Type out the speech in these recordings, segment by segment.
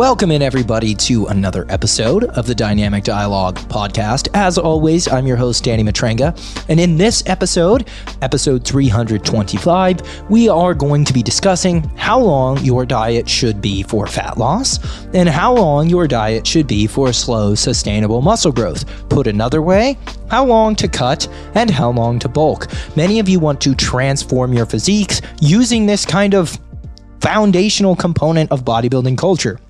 Welcome in, everybody, to another episode of the Dynamic Dialogue podcast. As always, I'm your host, Danny Matranga. And in this episode, episode 325, we are going to be discussing how long your diet should be for fat loss and how long your diet should be for slow, sustainable muscle growth. Put another way, how long to cut and how long to bulk. Many of you want to transform your physiques using this kind of foundational component of bodybuilding culture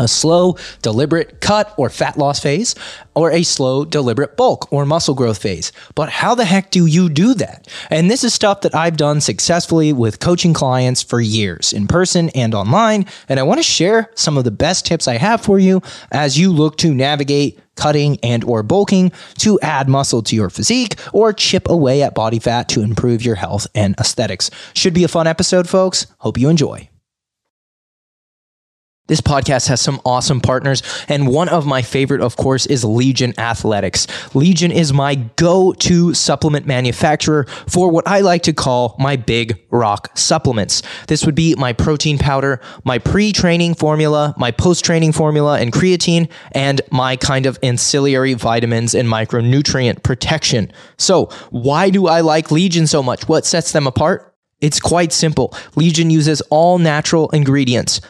a slow, deliberate cut or fat loss phase, or a slow, deliberate bulk or muscle growth phase. But how the heck do you do that? And this is stuff that I've done successfully with coaching clients for years, in person and online. And I want to share some of the best tips I have for you as you look to navigate cutting and or bulking to add muscle to your physique or chip away at body fat to improve your health and aesthetics. Should be a fun episode, folks. Hope you enjoy. This podcast has some awesome partners, and one of my favorite, of course, is Legion Athletics. Legion is my go to supplement manufacturer for what I like to call my big rock supplements. This would be my protein powder, my pre training formula, my post training formula, and creatine, and my kind of ancillary vitamins and micronutrient protection. So, why do I like Legion so much? What sets them apart? It's quite simple. Legion uses all natural ingredients.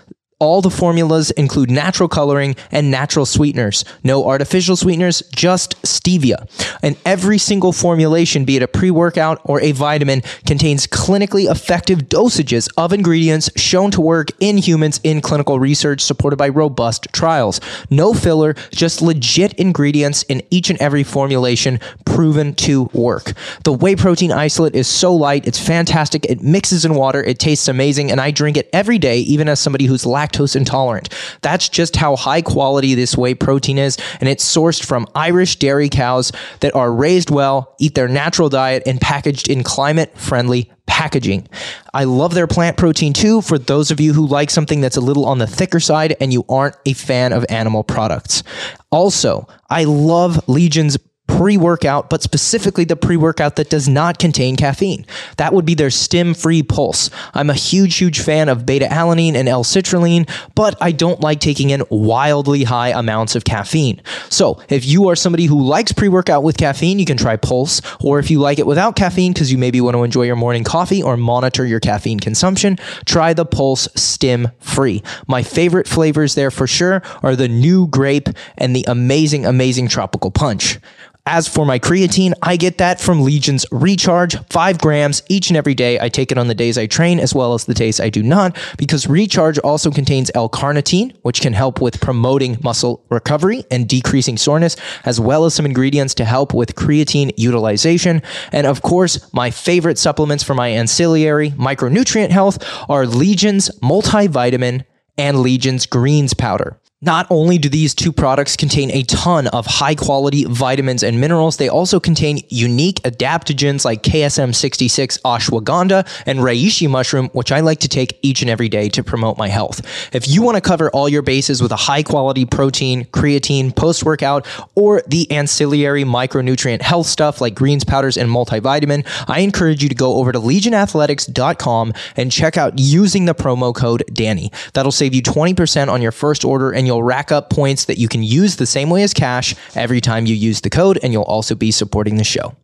All the formulas include natural coloring and natural sweeteners. No artificial sweeteners, just stevia. And every single formulation, be it a pre workout or a vitamin, contains clinically effective dosages of ingredients shown to work in humans in clinical research supported by robust trials. No filler, just legit ingredients in each and every formulation proven to work. The whey protein isolate is so light, it's fantastic. It mixes in water, it tastes amazing, and I drink it every day, even as somebody who's lactose lactose intolerant. That's just how high quality this whey protein is, and it's sourced from Irish dairy cows that are raised well, eat their natural diet, and packaged in climate friendly packaging. I love their plant protein too for those of you who like something that's a little on the thicker side and you aren't a fan of animal products. Also, I love Legion's pre workout, but specifically the pre workout that does not contain caffeine. That would be their stim free pulse. I'm a huge, huge fan of beta alanine and L citrulline, but I don't like taking in wildly high amounts of caffeine. So if you are somebody who likes pre workout with caffeine, you can try Pulse. Or if you like it without caffeine because you maybe want to enjoy your morning coffee or monitor your caffeine consumption, try the Pulse Stim Free. My favorite flavors there for sure are the new grape and the amazing, amazing tropical punch. As for my creatine, I get that from Legion's Recharge, five grams each and every day. I take it on the days I train as well as the days I do not, because Recharge also contains L carnitine, which can help with promoting muscle recovery and decreasing soreness, as well as some ingredients to help with creatine utilization. And of course, my favorite supplements for my ancillary micronutrient health are Legion's multivitamin and Legion's greens powder. Not only do these two products contain a ton of high quality vitamins and minerals, they also contain unique adaptogens like KSM66 ashwagandha and reishi mushroom, which I like to take each and every day to promote my health. If you want to cover all your bases with a high quality protein, creatine, post workout, or the ancillary micronutrient health stuff like greens powders and multivitamin, I encourage you to go over to legionathletics.com and check out using the promo code Danny. That'll save you 20% on your first order and you'll rack up points that you can use the same way as cash every time you use the code, and you'll also be supporting the show.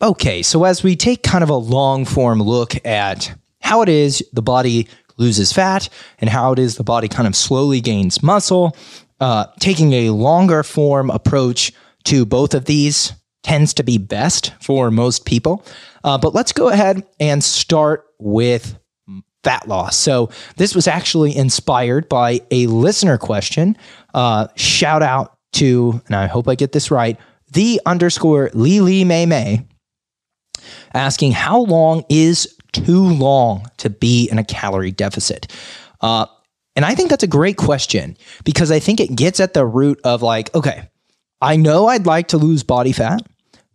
Okay, so as we take kind of a long form look at how it is the body loses fat and how it is the body kind of slowly gains muscle, uh, taking a longer form approach to both of these tends to be best for most people. Uh, but let's go ahead and start with fat loss. So this was actually inspired by a listener question. Uh, shout out to, and I hope I get this right, the underscore Lily May May asking how long is too long to be in a calorie deficit? Uh, and I think that's a great question because I think it gets at the root of like, okay, I know I'd like to lose body fat,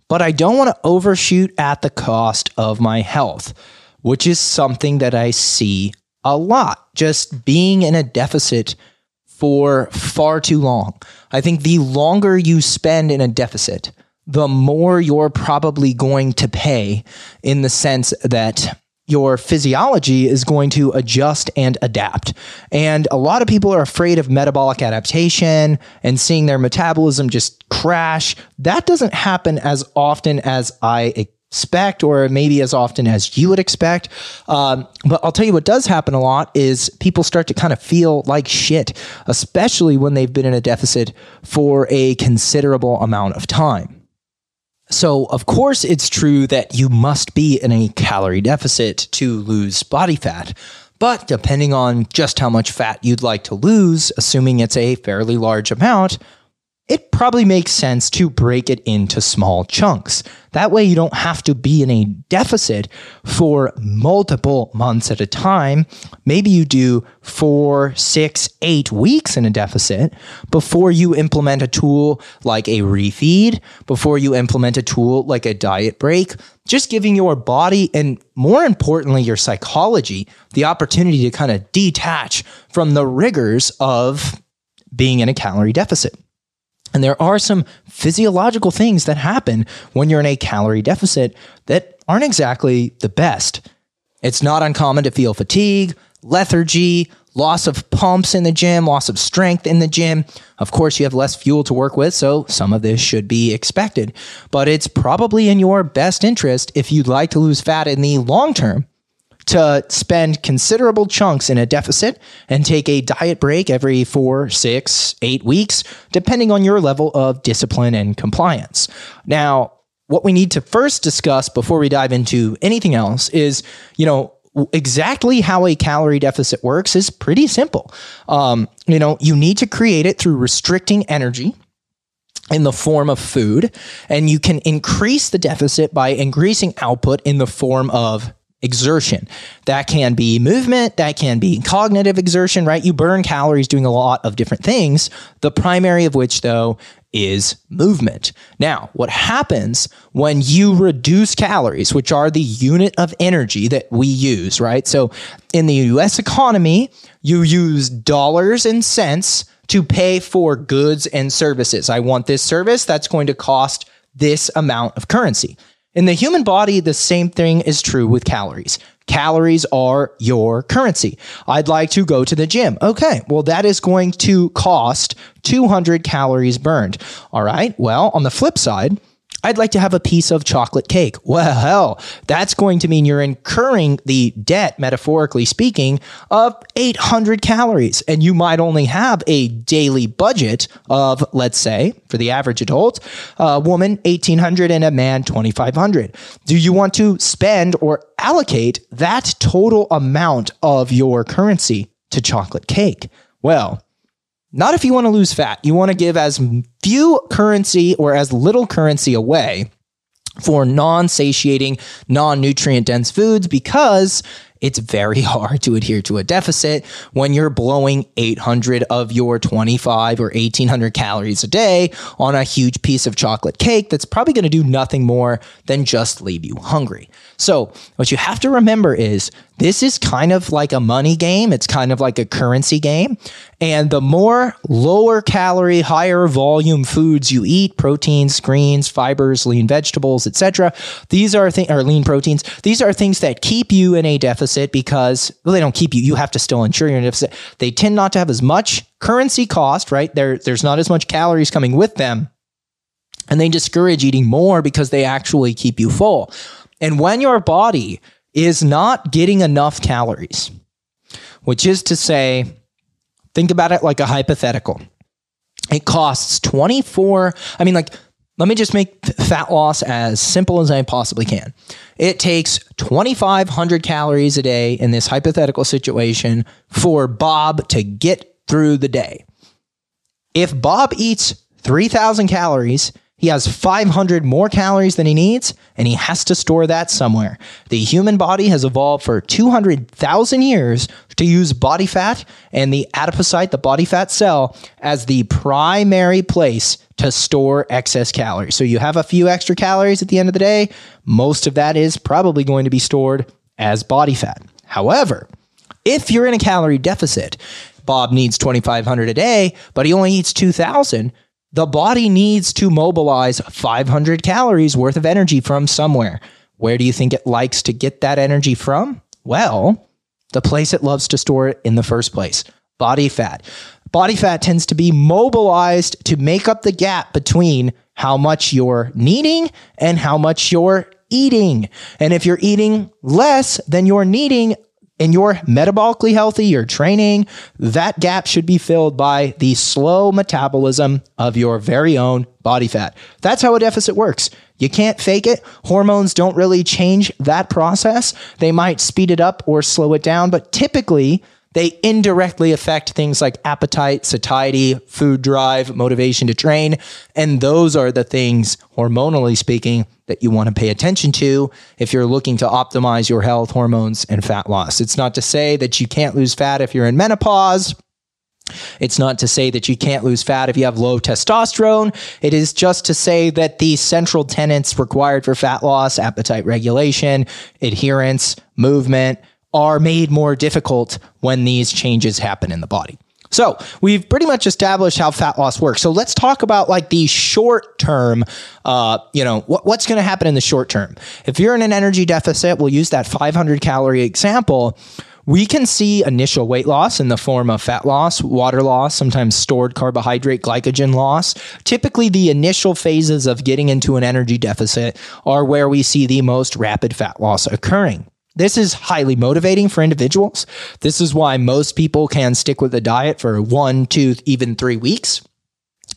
but I don't want to overshoot at the cost of my health which is something that I see a lot, just being in a deficit for far too long. I think the longer you spend in a deficit, the more you're probably going to pay in the sense that your physiology is going to adjust and adapt. And a lot of people are afraid of metabolic adaptation and seeing their metabolism just crash. That doesn't happen as often as I expect or maybe as often as you would expect. Um, but I'll tell you what does happen a lot is people start to kind of feel like shit, especially when they've been in a deficit for a considerable amount of time. So, of course, it's true that you must be in a calorie deficit to lose body fat. But depending on just how much fat you'd like to lose, assuming it's a fairly large amount, it probably makes sense to break it into small chunks. That way, you don't have to be in a deficit for multiple months at a time. Maybe you do four, six, eight weeks in a deficit before you implement a tool like a refeed, before you implement a tool like a diet break. Just giving your body and more importantly, your psychology the opportunity to kind of detach from the rigors of being in a calorie deficit. And there are some physiological things that happen when you're in a calorie deficit that aren't exactly the best. It's not uncommon to feel fatigue, lethargy, loss of pumps in the gym, loss of strength in the gym. Of course, you have less fuel to work with, so some of this should be expected. But it's probably in your best interest if you'd like to lose fat in the long term to spend considerable chunks in a deficit and take a diet break every four, six, eight weeks, depending on your level of discipline and compliance. Now, what we need to first discuss before we dive into anything else is, you know, exactly how a calorie deficit works is pretty simple. Um, you know, you need to create it through restricting energy in the form of food, and you can increase the deficit by increasing output in the form of exertion. That can be movement, that can be cognitive exertion, right? You burn calories doing a lot of different things, the primary of which, though, is movement. Now, what happens when you reduce calories, which are the unit of energy that we use, right? So in the US economy, you use dollars and cents to pay for goods and services. I want this service that's going to cost this amount of currency. In the human body, the same thing is true with calories. Calories are your currency. I'd like to go to the gym. Okay, well, that is going to cost 200 calories burned. All right, well, on the flip side, I'd like to have a piece of chocolate cake. Well, that's going to mean you're incurring the debt, metaphorically speaking, of 800 calories. And you might only have a daily budget of, let's say, for the average adult, a woman, 1800 and a man, 2500. Do you want to spend or allocate that total amount of your currency to chocolate cake? Well, not if you want to lose fat. You want to give as few currency or as little currency away for non satiating, non nutrient dense foods because it's very hard to adhere to a deficit when you're blowing 800 of your 25 or 1800 calories a day on a huge piece of chocolate cake that's probably going to do nothing more than just leave you hungry. So, what you have to remember is this is kind of like a money game. It's kind of like a currency game. And the more lower calorie, higher volume foods you eat, proteins, greens, fibers, lean vegetables, etc., these are things, or lean proteins, these are things that keep you in a deficit because, well, they don't keep you. You have to still ensure you're in a deficit. They tend not to have as much currency cost, right? There, there's not as much calories coming with them. And they discourage eating more because they actually keep you full. And when your body is not getting enough calories, which is to say, think about it like a hypothetical. It costs 24, I mean, like, let me just make fat loss as simple as I possibly can. It takes 2,500 calories a day in this hypothetical situation for Bob to get through the day. If Bob eats 3,000 calories, he has 500 more calories than he needs, and he has to store that somewhere. The human body has evolved for 200,000 years to use body fat and the adipocyte, the body fat cell, as the primary place to store excess calories. So you have a few extra calories at the end of the day, most of that is probably going to be stored as body fat. However, if you're in a calorie deficit, Bob needs 2,500 a day, but he only eats 2,000 the body needs to mobilize 500 calories worth of energy from somewhere. Where do you think it likes to get that energy from? Well, the place it loves to store it in the first place body fat. Body fat tends to be mobilized to make up the gap between how much you're needing and how much you're eating. And if you're eating less than you're needing, and you're metabolically healthy, you're training, that gap should be filled by the slow metabolism of your very own body fat. That's how a deficit works. You can't fake it. Hormones don't really change that process. They might speed it up or slow it down, but typically they indirectly affect things like appetite, satiety, food drive, motivation to train. And those are the things, hormonally speaking, that you want to pay attention to if you're looking to optimize your health, hormones, and fat loss. It's not to say that you can't lose fat if you're in menopause. It's not to say that you can't lose fat if you have low testosterone. It is just to say that the central tenets required for fat loss, appetite regulation, adherence, movement, are made more difficult when these changes happen in the body. So we've pretty much established how fat loss works. So let's talk about like the short term. Uh, you know what, what's going to happen in the short term. If you're in an energy deficit, we'll use that 500 calorie example. We can see initial weight loss in the form of fat loss, water loss, sometimes stored carbohydrate, glycogen loss. Typically, the initial phases of getting into an energy deficit are where we see the most rapid fat loss occurring. This is highly motivating for individuals. This is why most people can stick with a diet for one, two, even three weeks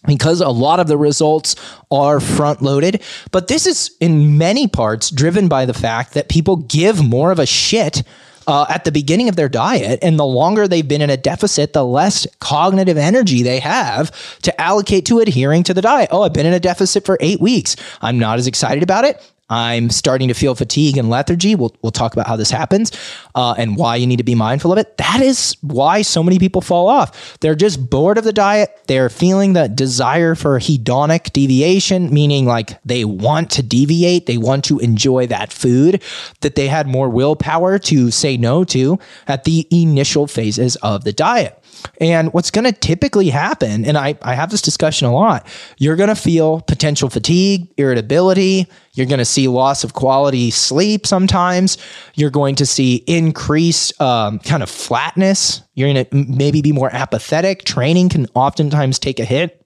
because a lot of the results are front loaded. But this is in many parts driven by the fact that people give more of a shit uh, at the beginning of their diet. And the longer they've been in a deficit, the less cognitive energy they have to allocate to adhering to the diet. Oh, I've been in a deficit for eight weeks. I'm not as excited about it. I'm starting to feel fatigue and lethargy. We'll, we'll talk about how this happens uh, and why you need to be mindful of it. That is why so many people fall off. They're just bored of the diet. They're feeling the desire for hedonic deviation, meaning like they want to deviate, they want to enjoy that food that they had more willpower to say no to at the initial phases of the diet. And what's going to typically happen, and I, I have this discussion a lot, you're going to feel potential fatigue, irritability. You're going to see loss of quality sleep sometimes. You're going to see increased um, kind of flatness. You're going to maybe be more apathetic. Training can oftentimes take a hit.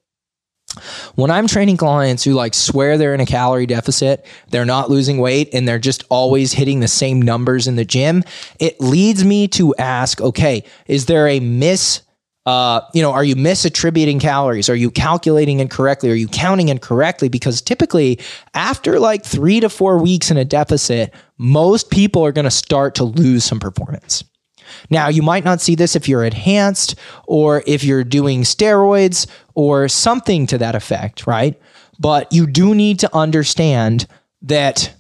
When I'm training clients who like swear they're in a calorie deficit, they're not losing weight, and they're just always hitting the same numbers in the gym, it leads me to ask, okay, is there a miss uh, you know, are you misattributing calories? Are you calculating incorrectly? Are you counting incorrectly? Because typically, after like three to four weeks in a deficit, most people are going to start to lose some performance. Now, you might not see this if you're enhanced or if you're doing steroids or something to that effect, right? But you do need to understand that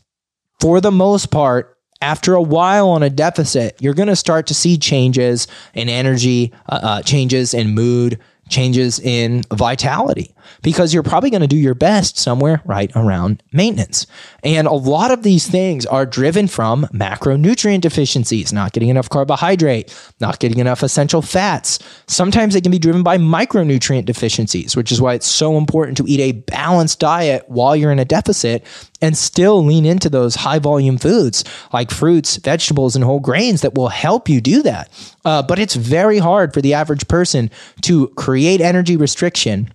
for the most part, after a while on a deficit, you're going to start to see changes in energy, uh, uh, changes in mood, changes in vitality because you're probably going to do your best somewhere right around maintenance. And a lot of these things are driven from macronutrient deficiencies, not getting enough carbohydrate, not getting enough essential fats. Sometimes they can be driven by micronutrient deficiencies, which is why it's so important to eat a balanced diet while you're in a deficit and still lean into those high volume foods like fruits, vegetables, and whole grains that will help you do that. Uh, but it's very hard for the average person to create energy restriction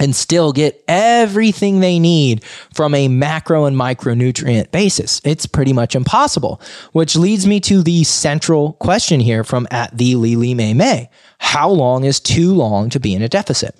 and still get everything they need from a macro and micronutrient basis. It's pretty much impossible, which leads me to the central question here from at the Lily May May. How long is too long to be in a deficit?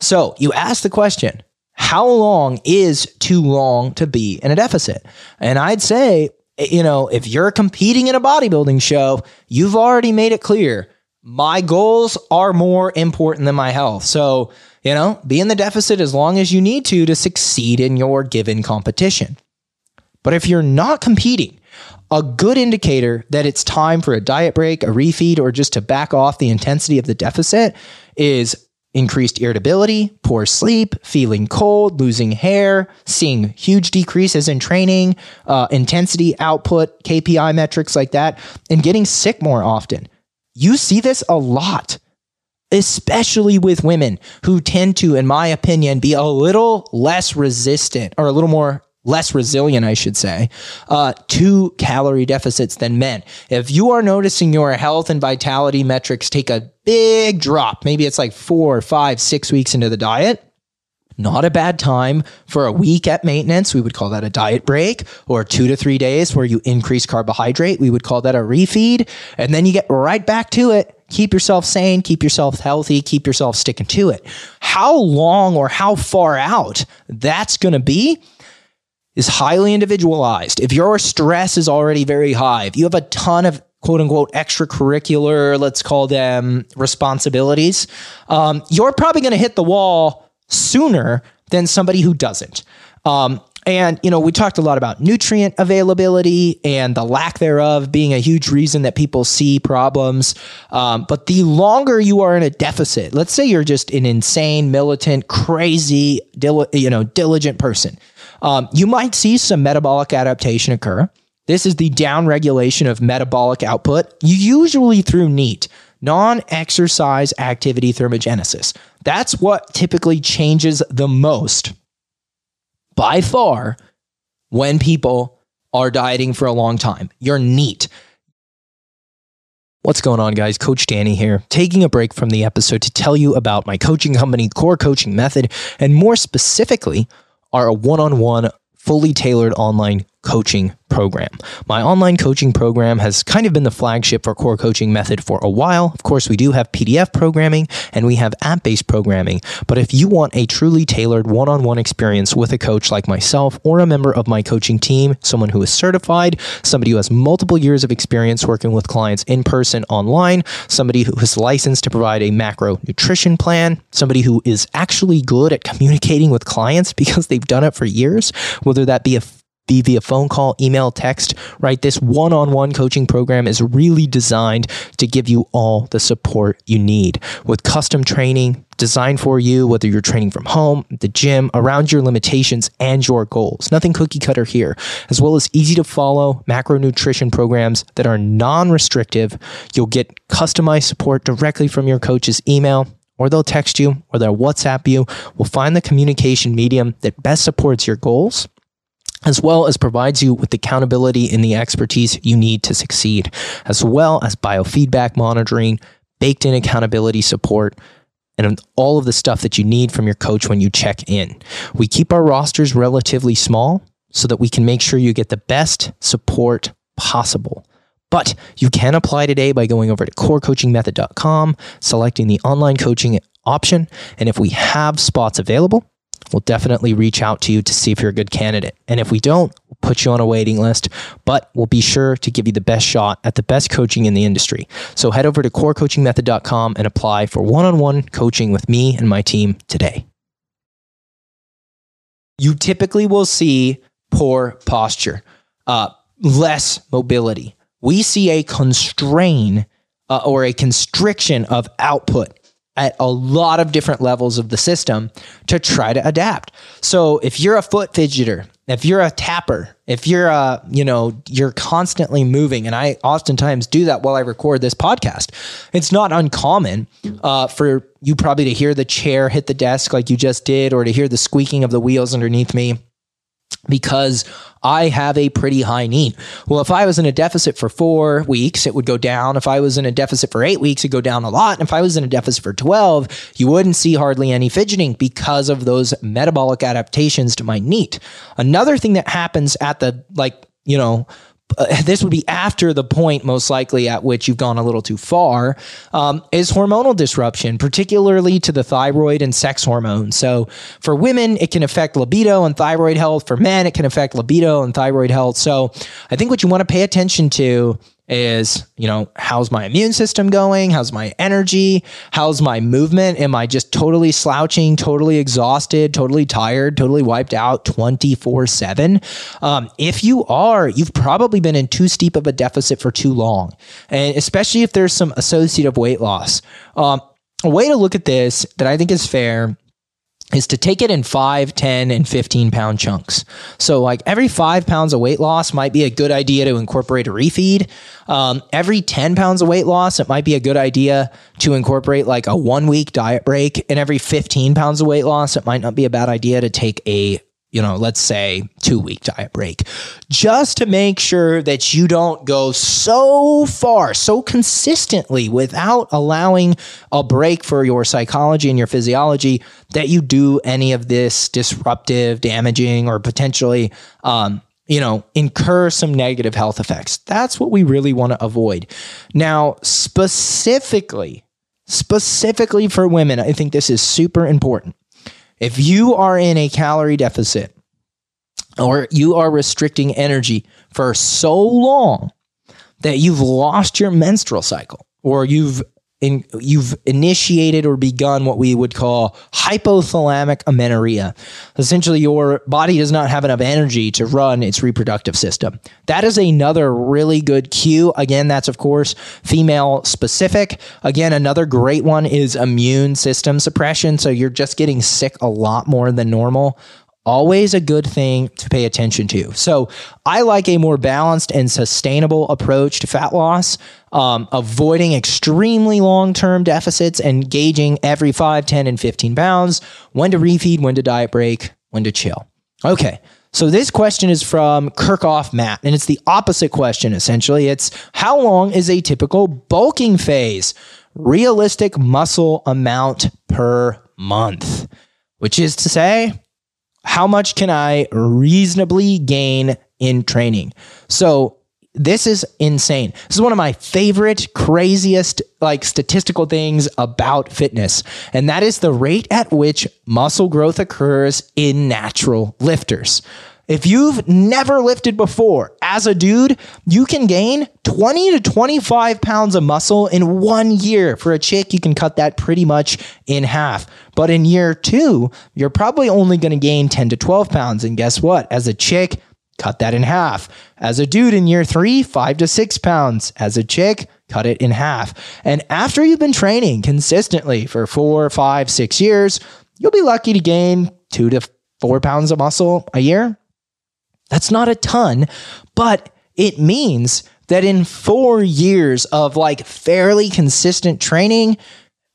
So you ask the question, how long is too long to be in a deficit? And I'd say, you know, if you're competing in a bodybuilding show, you've already made it clear my goals are more important than my health. So, you know, be in the deficit as long as you need to to succeed in your given competition. But if you're not competing, a good indicator that it's time for a diet break, a refeed, or just to back off the intensity of the deficit is increased irritability, poor sleep, feeling cold, losing hair, seeing huge decreases in training, uh, intensity, output, KPI metrics like that, and getting sick more often. You see this a lot especially with women who tend to, in my opinion, be a little less resistant or a little more less resilient, I should say, uh, to calorie deficits than men. If you are noticing your health and vitality metrics take a big drop, maybe it's like four, five, six weeks into the diet, not a bad time for a week at maintenance. We would call that a diet break or two to three days where you increase carbohydrate. We would call that a refeed. And then you get right back to it. Keep yourself sane, keep yourself healthy, keep yourself sticking to it. How long or how far out that's going to be is highly individualized. If your stress is already very high, if you have a ton of quote unquote extracurricular, let's call them responsibilities, um, you're probably going to hit the wall sooner than somebody who doesn't. Um, and, you know, we talked a lot about nutrient availability and the lack thereof being a huge reason that people see problems. Um, but the longer you are in a deficit, let's say you're just an insane, militant, crazy, dil- you know, diligent person, um, you might see some metabolic adaptation occur. This is the downregulation of metabolic output, usually through NEAT, non exercise activity thermogenesis. That's what typically changes the most by far when people are dieting for a long time. You're NEAT. What's going on, guys? Coach Danny here, taking a break from the episode to tell you about my coaching company, Core Coaching Method, and more specifically, our one on one, fully tailored online coaching program. My online coaching program has kind of been the flagship for core coaching method for a while. Of course, we do have PDF programming and we have app based programming. But if you want a truly tailored one on one experience with a coach like myself or a member of my coaching team, someone who is certified, somebody who has multiple years of experience working with clients in person, online, somebody who is licensed to provide a macro nutrition plan, somebody who is actually good at communicating with clients because they've done it for years, whether that be a be via phone call, email, text, right? This one on one coaching program is really designed to give you all the support you need with custom training designed for you, whether you're training from home, the gym, around your limitations and your goals. Nothing cookie cutter here, as well as easy to follow macronutrition programs that are non restrictive. You'll get customized support directly from your coach's email or they'll text you or they'll WhatsApp you. We'll find the communication medium that best supports your goals as well as provides you with the accountability and the expertise you need to succeed, as well as biofeedback monitoring, baked in accountability support, and all of the stuff that you need from your coach when you check in. We keep our rosters relatively small so that we can make sure you get the best support possible. But you can apply today by going over to corecoachingmethod.com, selecting the online coaching option, and if we have spots available, we'll definitely reach out to you to see if you're a good candidate. And if we don't, we'll put you on a waiting list, but we'll be sure to give you the best shot at the best coaching in the industry. So head over to corecoachingmethod.com and apply for one on one coaching with me and my team today. You typically will see poor posture, uh, less mobility. We see a constrain uh, or a constriction of output at a lot of different levels of the system to try to adapt. So if you're a foot fidgeter, if you're a tapper, if you're a, you know, you're constantly moving, and I oftentimes do that while I record this podcast. It's not uncommon uh, for you probably to hear the chair hit the desk like you just did, or to hear the squeaking of the wheels underneath me because I have a pretty high NEAT. Well, if I was in a deficit for four weeks, it would go down. If I was in a deficit for eight weeks, it'd go down a lot. And if I was in a deficit for 12, you wouldn't see hardly any fidgeting because of those metabolic adaptations to my NEAT. Another thing that happens at the, like, you know, uh, this would be after the point most likely at which you've gone a little too far um, is hormonal disruption particularly to the thyroid and sex hormones so for women it can affect libido and thyroid health. For men it can affect libido and thyroid health. So i think what you want to pay attention to is, you know, how's my immune system going? How's my energy? How's my movement? Am I just totally slouching, totally exhausted, totally tired, totally wiped out 24 7? Um, if you are, you've probably been in too steep of a deficit for too long, and especially if there's some associative weight loss. Um, a way to look at this that I think is fair is to take it in 5, 10, and 15 pound chunks. So, like every five pounds of weight loss might be a good idea to incorporate a refeed. Um, every 10 pounds of weight loss, it might be a good idea to incorporate like a one week diet break. And every 15 pounds of weight loss, it might not be a bad idea to take a you know, let's say two week diet break, just to make sure that you don't go so far, so consistently without allowing a break for your psychology and your physiology that you do any of this disruptive, damaging, or potentially, um, you know, incur some negative health effects. That's what we really want to avoid. Now, specifically, specifically for women, I think this is super important if you are in a calorie deficit or you are restricting energy for so long that you've lost your menstrual cycle or you've in, you've initiated or begun what we would call hypothalamic amenorrhea. Essentially, your body does not have enough energy to run its reproductive system. That is another really good cue. Again, that's of course female specific. Again, another great one is immune system suppression. So you're just getting sick a lot more than normal always a good thing to pay attention to. So I like a more balanced and sustainable approach to fat loss, um, avoiding extremely long term deficits and gauging every 5, 10, and 15 pounds, when to refeed, when to diet break, when to chill. Okay. So this question is from Kirchhoff Matt, and it's the opposite question essentially. It's how long is a typical bulking phase? Realistic muscle amount per month, which is to say, how much can I reasonably gain in training? So this is insane. This is one of my favorite, craziest, like statistical things about fitness. And that is the rate at which muscle growth occurs in natural lifters. If you've never lifted before as a dude, you can gain 20 to 25 pounds of muscle in one year. For a chick, you can cut that pretty much in half. But in year two, you're probably only going to gain 10 to 12 pounds. And guess what? As a chick, cut that in half. As a dude in year three, five to six pounds. As a chick, cut it in half. And after you've been training consistently for four, five, six years, you'll be lucky to gain two to four pounds of muscle a year. That's not a ton, but it means that in four years of like fairly consistent training,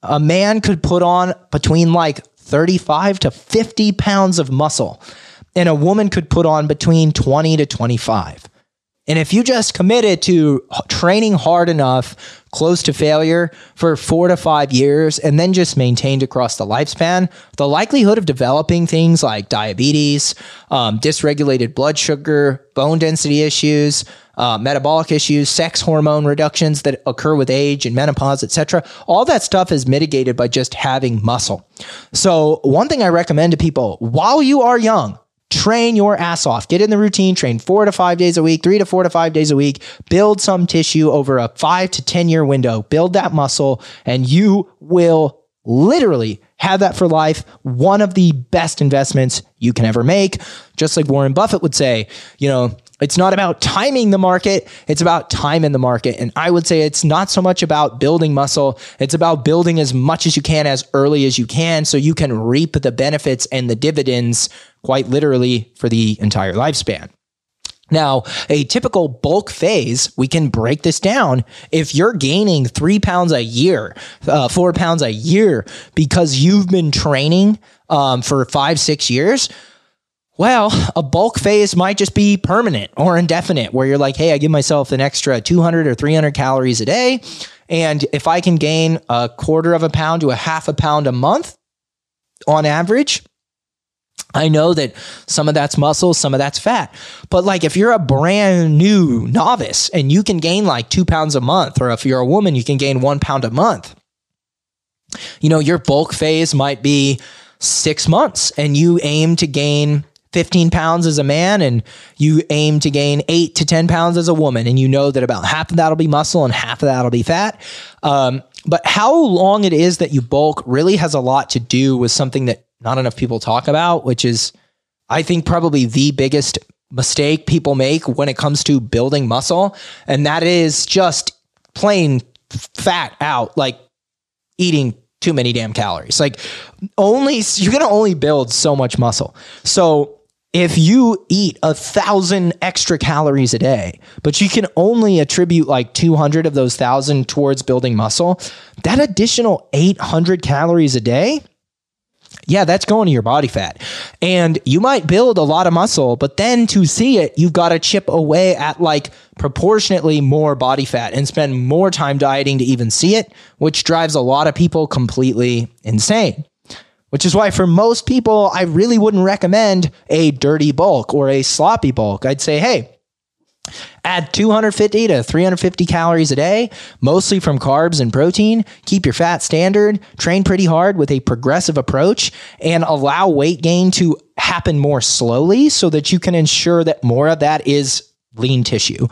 a man could put on between like 35 to 50 pounds of muscle, and a woman could put on between 20 to 25. And if you just committed to training hard enough, close to failure for four to five years, and then just maintained across the lifespan, the likelihood of developing things like diabetes, um, dysregulated blood sugar, bone density issues, uh, metabolic issues, sex hormone reductions that occur with age and menopause, etc. All that stuff is mitigated by just having muscle. So, one thing I recommend to people while you are young, train your ass off. Get in the routine, train four to five days a week, three to four to five days a week, build some tissue over a five to 10 year window, build that muscle, and you will literally have that for life. One of the best investments you can ever make. Just like Warren Buffett would say, you know, it's not about timing the market, it's about time in the market. And I would say it's not so much about building muscle, it's about building as much as you can as early as you can so you can reap the benefits and the dividends quite literally for the entire lifespan. Now, a typical bulk phase, we can break this down. If you're gaining three pounds a year, uh, four pounds a year because you've been training um, for five, six years, well, a bulk phase might just be permanent or indefinite, where you're like, hey, I give myself an extra 200 or 300 calories a day. And if I can gain a quarter of a pound to a half a pound a month on average, I know that some of that's muscle, some of that's fat. But like if you're a brand new novice and you can gain like two pounds a month, or if you're a woman, you can gain one pound a month, you know, your bulk phase might be six months and you aim to gain 15 pounds as a man and you aim to gain eight to 10 pounds as a woman, and you know that about half of that'll be muscle and half of that'll be fat. Um, but how long it is that you bulk really has a lot to do with something that not enough people talk about, which is, I think, probably the biggest mistake people make when it comes to building muscle. And that is just plain fat out, like eating too many damn calories. Like only you're gonna only build so much muscle. So if you eat a thousand extra calories a day, but you can only attribute like 200 of those thousand towards building muscle, that additional 800 calories a day yeah, that's going to your body fat. And you might build a lot of muscle, but then to see it, you've got to chip away at like proportionately more body fat and spend more time dieting to even see it, which drives a lot of people completely insane. Which is why, for most people, I really wouldn't recommend a dirty bulk or a sloppy bulk. I'd say, hey, Add 250 to 350 calories a day, mostly from carbs and protein. Keep your fat standard, train pretty hard with a progressive approach, and allow weight gain to happen more slowly so that you can ensure that more of that is lean tissue.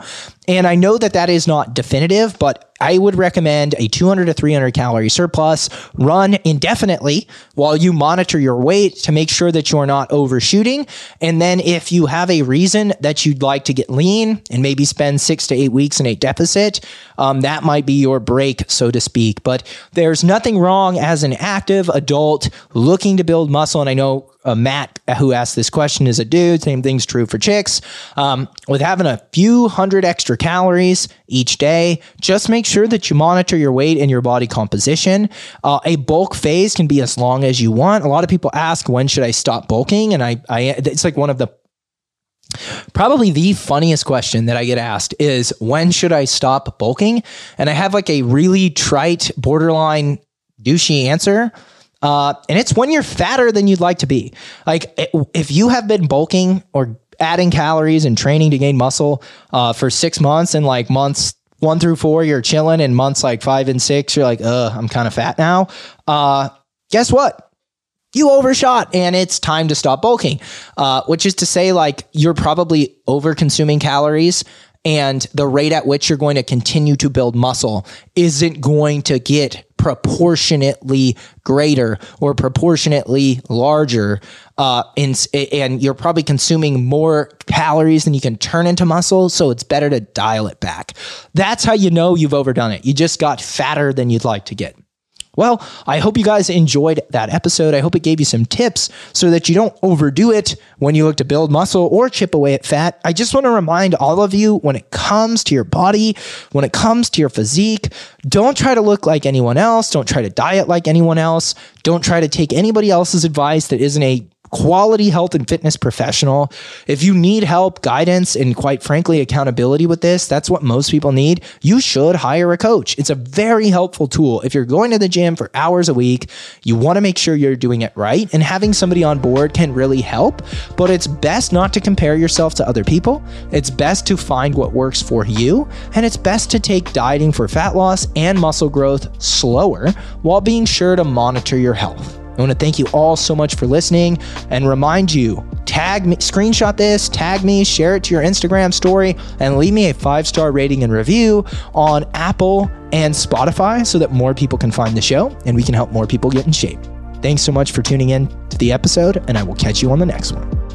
And I know that that is not definitive, but I would recommend a 200 to 300 calorie surplus run indefinitely while you monitor your weight to make sure that you're not overshooting. And then if you have a reason that you'd like to get lean and maybe spend six to eight weeks in a deficit, um, that might be your break, so to speak. But there's nothing wrong as an active adult looking to build muscle. And I know uh, Matt, who asked this question, is a dude. Same thing's true for chicks. Um, with having a few hundred extra calories each day, just make sure that you monitor your weight and your body composition. Uh, a bulk phase can be as long as you want. A lot of people ask, when should I stop bulking? And I, I it's like one of the Probably the funniest question that I get asked is when should I stop bulking? And I have like a really trite, borderline douchey answer. Uh, and it's when you're fatter than you'd like to be. Like if you have been bulking or adding calories and training to gain muscle uh, for six months and like months one through four, you're chilling, and months like five and six, you're like, uh, I'm kind of fat now. Uh, guess what? You overshot and it's time to stop bulking, uh, which is to say, like, you're probably over consuming calories and the rate at which you're going to continue to build muscle isn't going to get proportionately greater or proportionately larger uh, and, and you're probably consuming more calories than you can turn into muscle so it's better to dial it back. That's how you know you've overdone it. You just got fatter than you'd like to get well, I hope you guys enjoyed that episode. I hope it gave you some tips so that you don't overdo it when you look to build muscle or chip away at fat. I just want to remind all of you when it comes to your body, when it comes to your physique, don't try to look like anyone else. Don't try to diet like anyone else. Don't try to take anybody else's advice that isn't a quality health and fitness professional. If you need help, guidance, and quite frankly, accountability with this, that's what most people need. You should hire a coach. It's a very helpful tool. If you're going to the gym for hours a week, you want to make sure you're doing it right, and having somebody on board can really help. But it's best not to compare yourself to other people. It's best to find what works for you, and it's best to take dieting for fat loss and muscle growth slower while being sure to monitor your health. I want to thank you all so much for listening and remind you tag me, screenshot this, tag me, share it to your Instagram story, and leave me a five star rating and review on Apple and Spotify so that more people can find the show and we can help more people get in shape. Thanks so much for tuning in to the episode, and I will catch you on the next one.